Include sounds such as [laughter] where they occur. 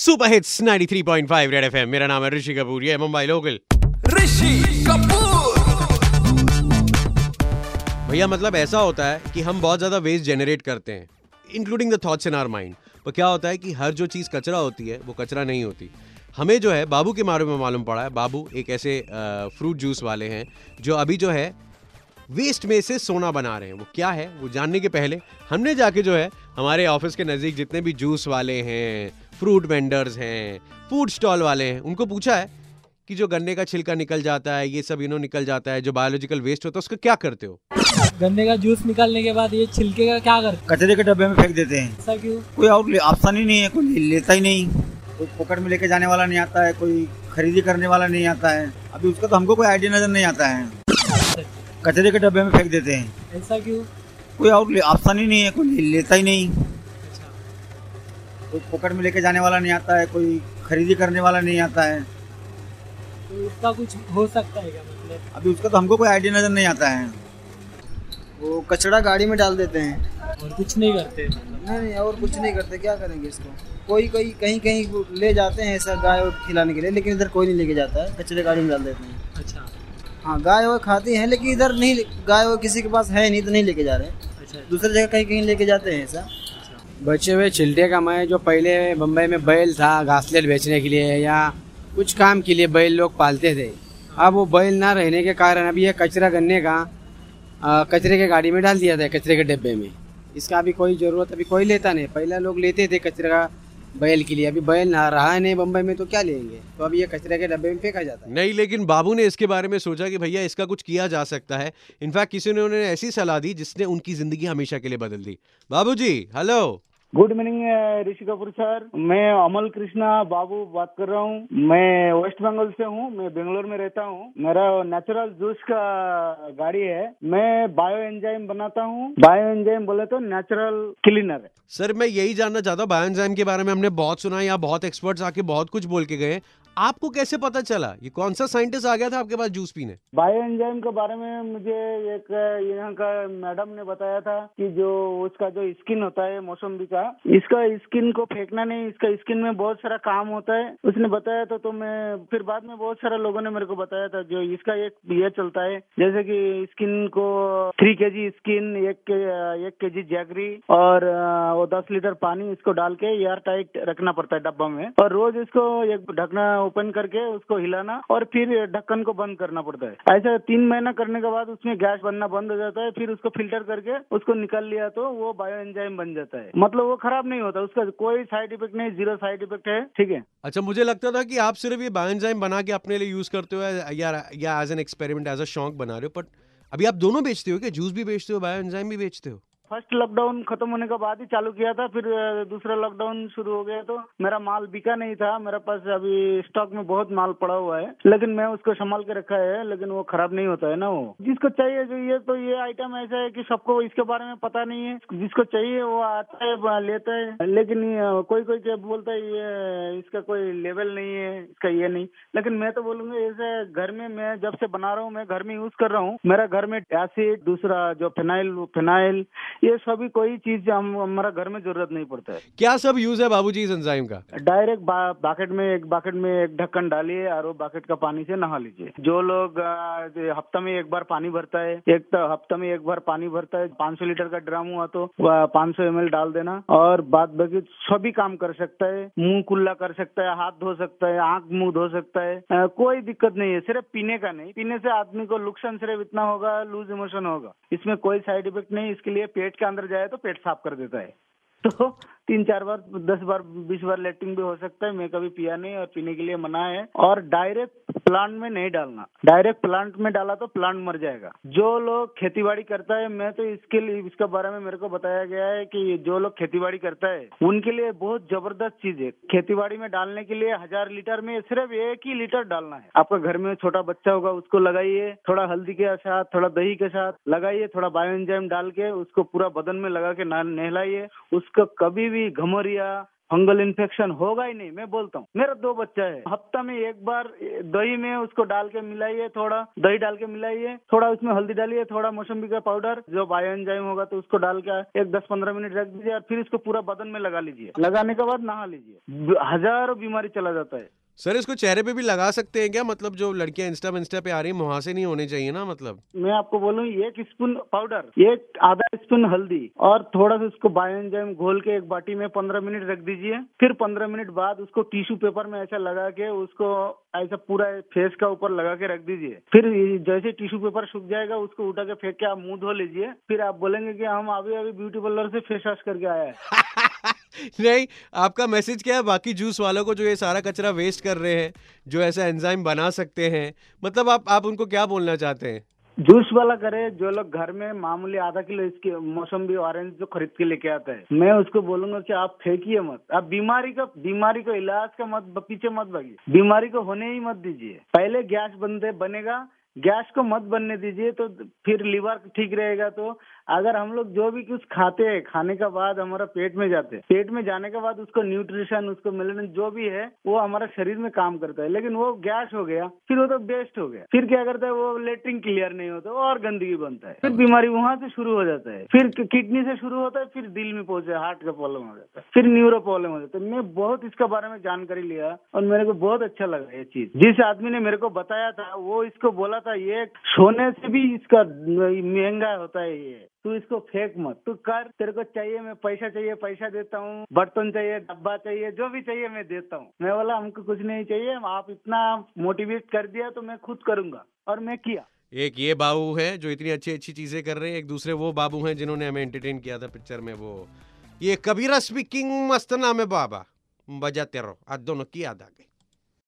Super hits 93.5 red FM मेरा नाम है ऋषि कपूर ये मुंबई लोकल। ऋषि कपूर। भैया मतलब ऐसा होता है कि हम बहुत ज़्यादा वेस्ट जनरेट करते हैं including the thoughts in our mind पर क्या होता है कि हर जो चीज़ कचरा होती है वो कचरा नहीं होती। हमें जो है बाबू के बारे में मालूम पड़ा है। बाबू एक ऐसे फ्रूट जूस वाले हैं जो अभी जो है वेस्ट में से सोना बना रहे हैं। वो क्या है? वो जानने के पहले हमने जाके जो है हमारे ऑफ़िस के नज़दीक जितने भी जूस वाले हैं फ्रूट वेंडर्स हैं फ़ूड स्टॉल वाले हैं उनको पूछा है कि जो गन्ने का छिलका निकल जाता है ये सब इनो निकल जाता है जो बायोलॉजिकल वेस्ट होता है उसको क्या करते हो? गन्ने का जूस निकालने के बाद ये छिलके का क्या करते कचरे के डब्बे में फेंक देते हैं। ऐसा क्यों? कोई और ऑप्शन ही नहीं है कोई लेता ही नहीं। कोई पॉकेट में लेके जाने वाला नहीं आता है कोई खरीदी करने वाला नहीं आता है। अभी उसका तो हमको कोई आइडिया नज़र नहीं आता है। कचरे के डब्बे में फेंक देते हैं। ऐसा क्यों? कोई और ऑप्शन ही नहीं है कोई लेता ही नहीं। अच्छा। कोई पॉकेट में लेके जाने वाला नहीं आता है कोई खरीदी करने वाला नहीं आता है। तो इसका कुछ हो सकता है क्या मतलब? अभी उसका तो हमको कोई आइडिया नज़र नहीं आता है। वो कचरा गाड़ी में डाल देते हैं। और कुछ नहीं करते। नहीं नहीं और कुछ नहीं करते क्या करेंगे इसको? कोई कोई कहीं कहीं ले जाते हैं ऐसा गाय खिलाने के लिए लेकिन इधर कोई नहीं लेके जाता है कचरे गाड़ी में डाल देते हैं। अच्छा। हाँ गाय और खाती हैं लेकिन इधर नहीं गाय और किसी के पास है नहीं तो नहीं लेके जा रहे। अच्छा दूसरी जगह कहीं कहीं लेके जाते हैं ऐसा। अच्छा। बचे हुए छिलटे का मैं जो पहले बम्बई में बैल था घासलेट बेचने के लिए या कुछ काम के लिए बैल लोग पालते थे। अब वो बैल ना रहने के कारण अभी ये कचरा गन्ने का कचरे के गाड़ी में डाल दिया था कचरे के डिब्बे में। इसका अभी कोई ज़रूरत अभी कोई लेता नहीं। पहले लोग लेते थे कचरे का बैल के लिए। अभी बैल ना रहा है, नहीं बम्बई में तो क्या लेंगे? तो अब ये कचरे के डब्बे में फेंका जाता है। नहीं, लेकिन बाबू ने इसके बारे में सोचा कि भैया इसका कुछ किया जा सकता है। इनफैक्ट किसी ने उन्हें ऐसी सलाह दी जिसने उनकी ज़िंदगी हमेशा के लिए बदल दी। बाबू जी hello good morning Rishi Kapoor sir मैं अमल कृष्णा बाबू बात कर रहा हूँ। मैं वेस्ट बंगाल से हूँ। मैं बेंगलोर में रहता हूँ। मेरा नेचुरल जूस का गाड़ी है। मैं बायो एंजाइम बनाता हूँ। बायो एंजाइम बोले तो नेचुरल क्लीनर है। सर मैं यही जानना चाहता हूँ बायो एंजाइम के बारे में हमने बहुत सुना यहाँ बहुत एक्सपर्ट्स आके बहुत कुछ बोल के गए आपको कैसे पता चला? ये कौन सा साइंटिस्ट आ गया था आपके पास जूस पीने? बायो एंजाइम के बारे में मुझे एक, यहाँ का मैडम ने बताया था कि जो उसका जो स्किन होता है मौसम्बी का, इसका स्किन को फेंकना नहीं, इसका स्किन में बहुत सारा काम होता है। उसने बताया था तो मैं, फिर बाद में बहुत सारे लोगों ने मेरे को बताया था, जो इसका एक ये चलता है, जैसे कि स्किन को थ्री के जी स्किन एक के एक के जी जैगरी और, वो दस लीटर पानी इसको डाल के एयर टाइट रखना पड़ता है डब्बा में। और रोज इसको एक ढकना ओपन करके उसको हिलाना और फिर ढक्कन को बंद करना पड़ता है। ऐसा तीन महीना करने के बाद उसमें गैस बनना बंद हो जाता है, फिर उसको फ़िल्टर करके उसको निकाल लिया तो वो बायो एंजाइम बन जाता है। मतलब वो खराब नहीं होता, उसका कोई साइड इफ़ेक्ट नहीं, ज़ीरो साइड इफ़ेक्ट है, ठीक है? अच्छा मुझे लगता था कि आप सिर्फ़ ये बायोएंजाइम बना के अपने लिए यूज़ करते हो या या as an experiment as a शौक बना रहे हो बट अभी आप दोनों बेचते हो क्या? जूस भी बेचते हो, बायोएंजाइम भी बेचते हो? फ़र्स्ट लॉकडाउन खत्म होने के बाद ही चालू किया था, फिर दूसरा लॉकडाउन शुरू हो गया तो मेरा माल बिका नहीं था, मेरे पास अभी स्टॉक में बहुत माल पड़ा हुआ है, लेकिन मैं उसको संभाल के रखा है, लेकिन वो खराब नहीं होता है ना वो। जिसको चाहिए जो ये तो ये आइटम ऐसा है कि सबको इसके बारे में पता नहीं है, जिसको चाहिए वो आता है लेता है, लेकिन कोई कोई क्या बोलता है ये, इसका कोई लेवल नहीं है, इसका ये नहीं। लेकिन मैं तो बोलूँगा ऐसे घर में मैं जब से बना रहा हूँ, मैं घर में यूज़ कर रहा हूँ, मेरा घर में एसिड दूसरा जो फिनाइल फिनाइल ये सभी कोई चीज़ हम हमारा घर में ज़रूरत नहीं पड़ता है। क्या सब यूज़ है बाबूजी इस एंजाइम का? डायरेक्ट बा, बाकेट में एक बाकेट में एक ढक्कन डालिए और वो बाकेट का पानी से नहा लीजिए। जो लोग हफ़्ता में एक बार पानी भरता है एक तो हफ़्ता में एक बार पानी भरता है 500 लीटर का ड्रम हुआ तो पाँच सौ डाल देना और बाद बाकी सभी काम कर सकता है। मुँह कुल्ला कर सकता है हाथ धो सकता है आँख मुँह धो सकता है। कोई दिक्कत नहीं है सिर्फ़ पीने का नहीं। पीने से आदमी को नुकसान सिर्फ़ इतना होगा लूज इमोशन होगा। इसमें कोई साइड इफ़ेक्ट नहीं इसके लिए पेट के अंदर जाए तो पेट साफ़ कर देता है। तो तीन चार बार, दस बार, बीस बार लेटिंग भी हो सकता है। मैं कभी पिया नहीं और पीने के लिए मना है। और डायरेक्ट प्लांट में नहीं डालना। डायरेक्ट प्लांट में डाला तो प्लांट मर जाएगा। जो लोग खेतीबाड़ी करता है, मैं तो इसके लिए, इसके बारे में मेरे को बताया गया है कि जो लोग खेतीबाड़ी करता है, उनके लिए बहुत ज़बरदस्त चीज़ है। खेतीबाड़ी में डालने के लिए हज़ार लीटर में सिर्फ़ एक ही लीटर डालना है। आपका घर में छोटा बच्चा होगा, उसको लगाइए थोड़ा हल्दी के साथ, थोड़ा दही के साथ, लगाइए थोड़ा बायो डाल के, उसको पूरा बदन में लगा के नहलाइए। उसका कभी भी घमरिया फंगल इन्फेक्शन होगा ही नहीं, मैं बोलता हूँ। मेरा दो बच्चा है। हफ़्ता में एक बार दही में उसको डाल के मिलाइए थोड़ा, दही डाल के मिलाइए, थोड़ा उसमें हल्दी डालिए, थोड़ा मौसमी का पाउडर, जो बायो एंजाइम होगा तो उसको डाल के एक दस पंद्रह मिनट रख दीजिए और फिर इसको पूरा बदन में लगा लीजिए। लगाने के बाद नहा लीजिए। हज़ारों बीमारी चला जाता है। सर इसको चेहरे पे भी लगा सकते हैं क्या? मतलब जो लड़कियाँ इंस्टा इंस्टा पे आ रही है मुहासे नहीं होने चाहिए ना मतलब? मैं आपको बोलूँ एक स्पून पाउडर एक आधा स्पून हल्दी और थोड़ा सा उसको बायोएंजाइम घोल के एक बाटी में पंद्रह मिनट रख दीजिए। फिर पंद्रह मिनट बाद उसको टिश्यू पेपर में ऐसा लगा के उसको ऐसा पूरा फेस का ऊपर लगा के रख दीजिए। फिर जैसे टिश्यू पेपर सूख जाएगा उसको उठा के फेंक के आप मुँह धो लीजिए। फिर आप बोलेंगे की हम अभी अभी ब्यूटी पार्लर से फेस वॉश करके आया है। [laughs] नहीं, आपका मैसेज क्या है? बाकी जूस वालों को जो ये सारा कचरा वेस्ट कर रहे हैं, जो ऐसा एंजाइम बना सकते हैं मतलब आप आप उनको क्या बोलना चाहते हैं? जूस वाला करे, जो लोग घर में मामूली आधा किलो इसके मौसम्बी ऑरेंज जो खरीद के लेके आता है, मैं उसको बोलूँगा कि आप फेंकिए मत। आप बीमारी का, बीमारी को इलाज का मत पीछे मत भागिए। बीमारी को होने ही मत दीजिए। पहले गैस बनते बनेगा, गैस को मत बनने दीजिए तो फिर लीवर ठीक रहेगा तो अगर हम लोग जो भी कुछ खाते हैं खाने के बाद हमारा पेट में जाते हैं। पेट में जाने के बाद उसको न्यूट्रिशन उसको मिलन जो भी है वो हमारा शरीर में काम करता है। लेकिन वो गैस हो गया फिर वो तो बेस्ट हो गया। फिर क्या करता है वो लेटरिन क्लियर नहीं होता और गंदगी बनता है। फिर बीमारी वहाँ से शुरू हो जाता है। फिर किडनी से शुरू होता है फिर दिल में पहुँचे हार्ट का प्रॉब्लम हो जाता है। फिर न्यूरो प्रॉब्लम हो जाता है। मैं बहुत इसके बारे में जानकारी लिया और मेरे को बहुत अच्छा लगा ये चीज़। जिस आदमी ने मेरे को बताया था वो इसको बोला था ये सोने से भी इसका महँगा होता है ये। तू इसको फेंक मत। तू कर, तेरे को चाहिए, मैं पैसा चाहिए, पैसा देता हूँ, बर्तन चाहिए, डब्बा चाहिए, जो भी चाहिए मैं देता हूँ। मैं बोला, हमको कुछ नहीं चाहिए, आप इतना मोटिवेट कर दिया तो मैं खुद करूँगा। और मैं किया। एक ये बाबू है जो इतनी अच्छी अच्छी चीज़ें कर रहे हैं, एक दूसरे वो बाबू हैं जिन्होंने हमें एंटरटेन किया था पिक्चर में वो। ये कबीरा स्पीकिंग मस्त नाम है बाबा। बजाते रहो आज दोनों की याद आ गई।